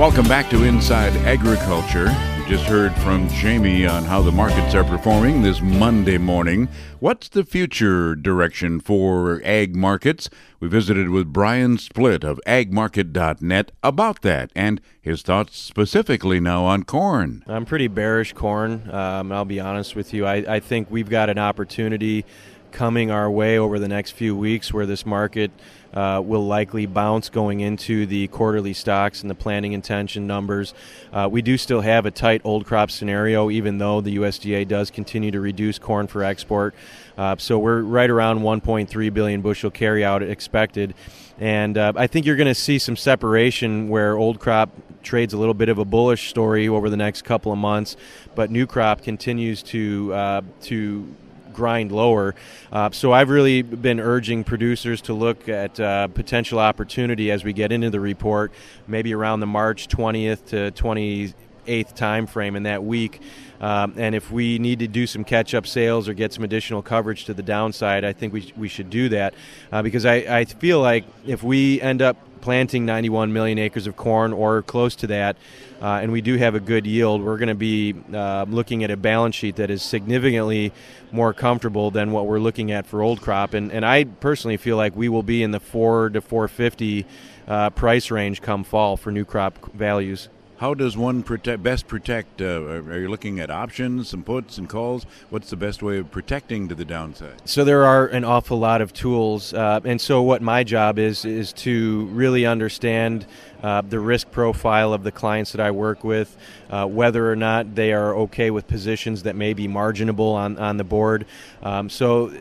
Welcome back to Inside Agriculture. You just heard from Jamie on how the markets are performing this Monday morning. What's the future direction for ag markets? We visited with Brian Splitt of agmarket.net about that and his thoughts specifically now on corn. I'm pretty bearish corn. Um, I'll be honest with you. I, I think we've got an opportunity coming our way over the next few weeks where this market uh, will likely bounce going into the quarterly stocks and the planting intention numbers. Uh, we do still have a tight old crop scenario, even though the USDA does continue to reduce corn for export. Uh, so we're right around 1.3 billion bushel carryout expected. And uh, I think you're going to see some separation where old crop trades a little bit of a bullish story over the next couple of months, but new crop continues to uh, to grind lower. Uh, so I've really been urging producers to look at uh, potential opportunity as we get into the report, maybe around the March 20th to 28th time frame in that week. Um, and if we need to do some catch up sales or get some additional coverage to the downside, I think we, we should do that uh, because I, I feel like if we end up planting 91 million acres of corn or close to that, uh, and we do have a good yield, we're going to be uh, looking at a balance sheet that is significantly more comfortable than what we're looking at for old crop. And, and I personally feel like we will be in the 4 to 450 uh, price range come fall for new crop values. How does one protect, best protect? Uh, are you looking at options, some puts and calls? What's the best way of protecting to the downside? So there are an awful lot of tools, uh, and so what my job is is to really understand uh, the risk profile of the clients that I work with, uh, whether or not they are okay with positions that may be marginable on on the board. Um, so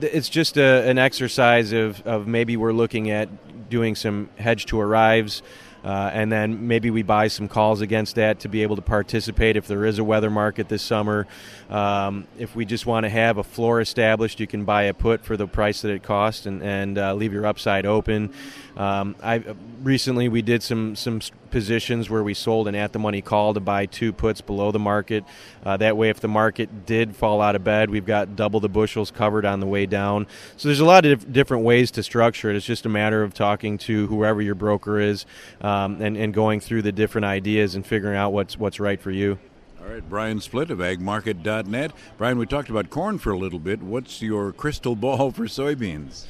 it's just a, an exercise of, of maybe we're looking at doing some hedge to arrives. Uh, and then maybe we buy some calls against that to be able to participate if there is a weather market this summer. Um, if we just want to have a floor established, you can buy a put for the price that it costs and, and uh, leave your upside open. Um, I recently we did some some positions where we sold an at the money call to buy two puts below the market. Uh, that way, if the market did fall out of bed, we've got double the bushels covered on the way down. So there's a lot of different ways to structure it. It's just a matter of talking to whoever your broker is um, Um, and, and going through the different ideas and figuring out what's what's right for you. All right, Brian Splitt of agmarket.net. Brian, we talked about corn for a little bit. What's your crystal ball for soybeans?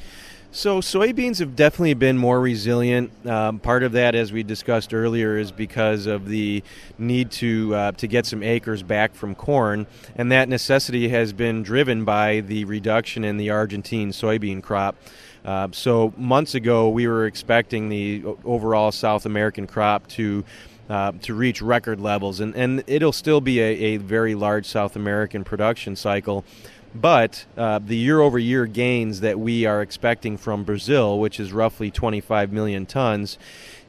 So soybeans have definitely been more resilient. Um, part of that, as we discussed earlier, is because of the need to uh, to get some acres back from corn, and that necessity has been driven by the reduction in the Argentine soybean crop. Uh, so months ago, we were expecting the overall South American crop to uh, to reach record levels, and, and it'll still be a, a very large South American production cycle. But uh, the year over year gains that we are expecting from Brazil, which is roughly 25 million tons,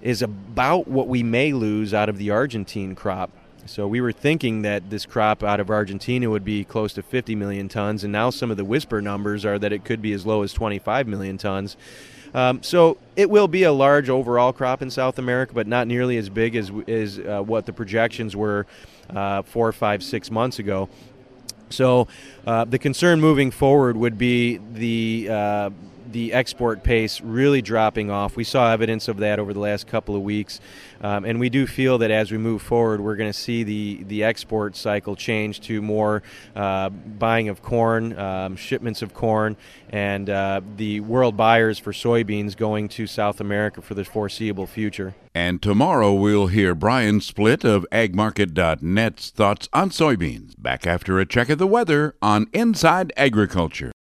is about what we may lose out of the Argentine crop. So we were thinking that this crop out of Argentina would be close to 50 million tons, and now some of the whisper numbers are that it could be as low as 25 million tons. Um, so it will be a large overall crop in South America, but not nearly as big as, as uh, what the projections were uh, four, five, six months ago. So uh, the concern moving forward would be the uh, the export pace really dropping off. We saw evidence of that over the last couple of weeks, um, and we do feel that as we move forward, we're going to see the the export cycle change to more uh, buying of corn, um, shipments of corn, and uh, the world buyers for soybeans going to South America for the foreseeable future. And tomorrow we'll hear Brian Splitt of agmarket.net's thoughts on soybeans. Back after a check of the weather on Inside Agriculture.